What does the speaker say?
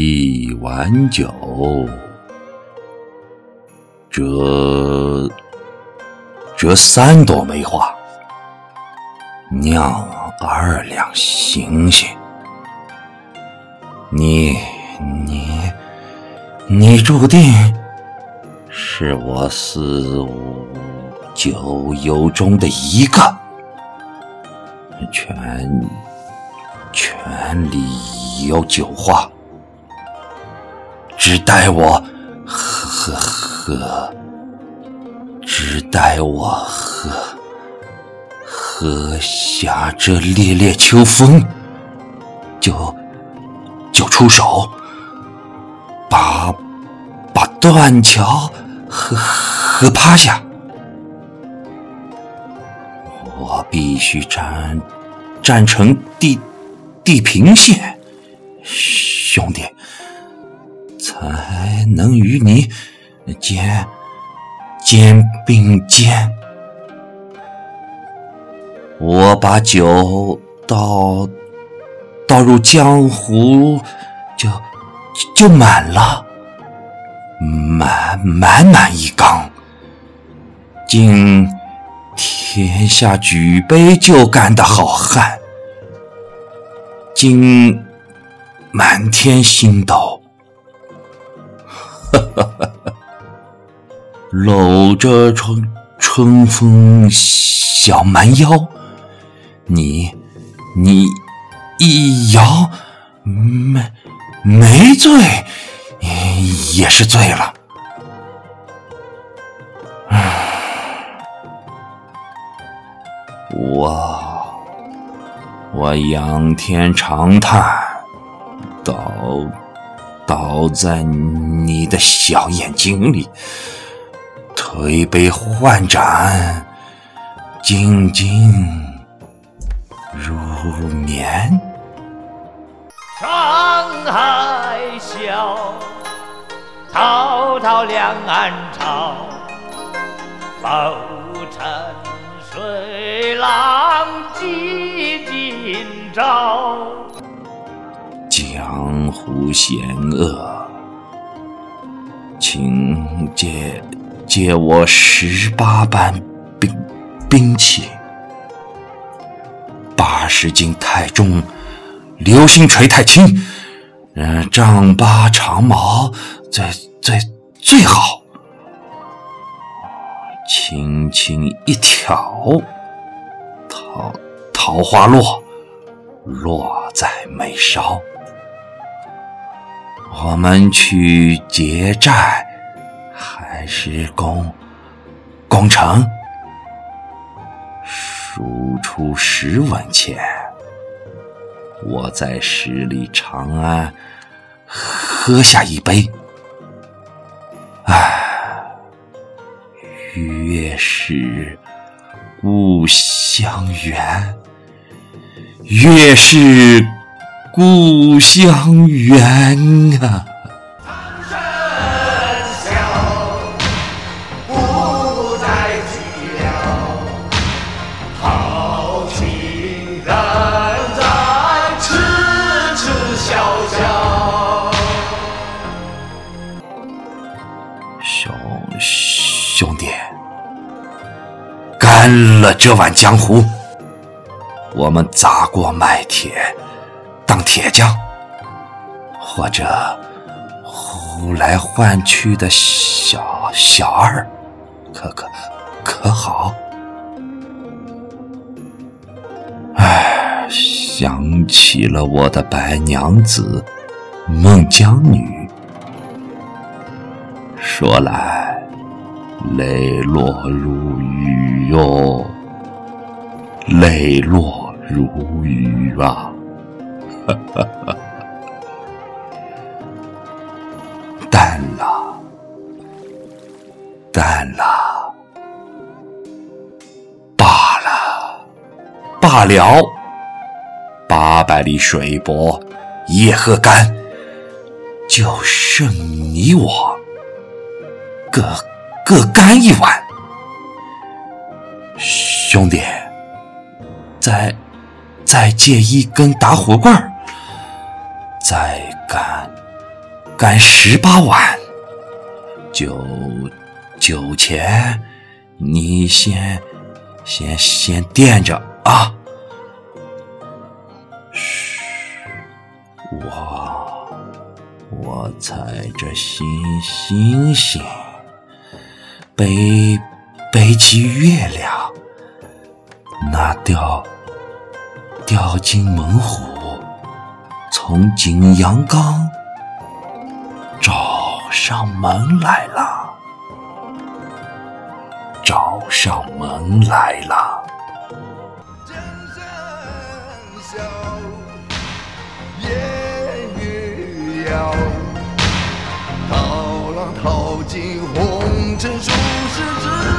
一碗酒，折折三朵梅花，酿二两星星。你你你注定是我四五九友中的一个，全全里有酒花，只待我喝喝，只待我喝喝下这烈烈秋风，就。就出手，把把断桥喝喝趴下。我必须站站成地地平线，兄弟，才能与你肩肩并肩。我把酒倒。倒入江湖，就就满了，满满满一缸。敬天下举杯就干的好汉，敬满天星斗，搂着春春风小蛮腰，你你。一摇，没没醉，也是醉了。我我仰天长叹，倒倒在你的小眼睛里，推杯换盏，静静入眠。沧海笑，滔滔两岸潮。浮沉水浪几今朝。江湖险恶，请借借我十八般兵兵器，八十斤太重。流星锤太轻，嗯，丈八长矛最最最好。轻轻一挑，桃桃花落，落在眉梢。我们去劫寨，还是攻攻城？输出十文钱。我在十里长安喝下一杯，唉，越是故乡远，越是故乡远啊。兄弟，干了这碗江湖，我们砸锅卖铁当铁匠，或者呼来唤去的小小二，可可可好？唉，想起了我的白娘子孟姜女，说来。泪落如雨哟，泪落如雨啊！淡了，淡了，罢了，罢了，八百里水泊也喝干，就剩你我，各。各干一碗，兄弟，在再借一根打火棍，再干干十八碗。酒酒钱，你先先先垫着啊。嘘，我我踩着星星星，背背起月亮，那掉掉进猛虎，从景阳冈找上门来了，找上门来了。江山笑，烟雨遥，涛浪淘尽红尘，数十指。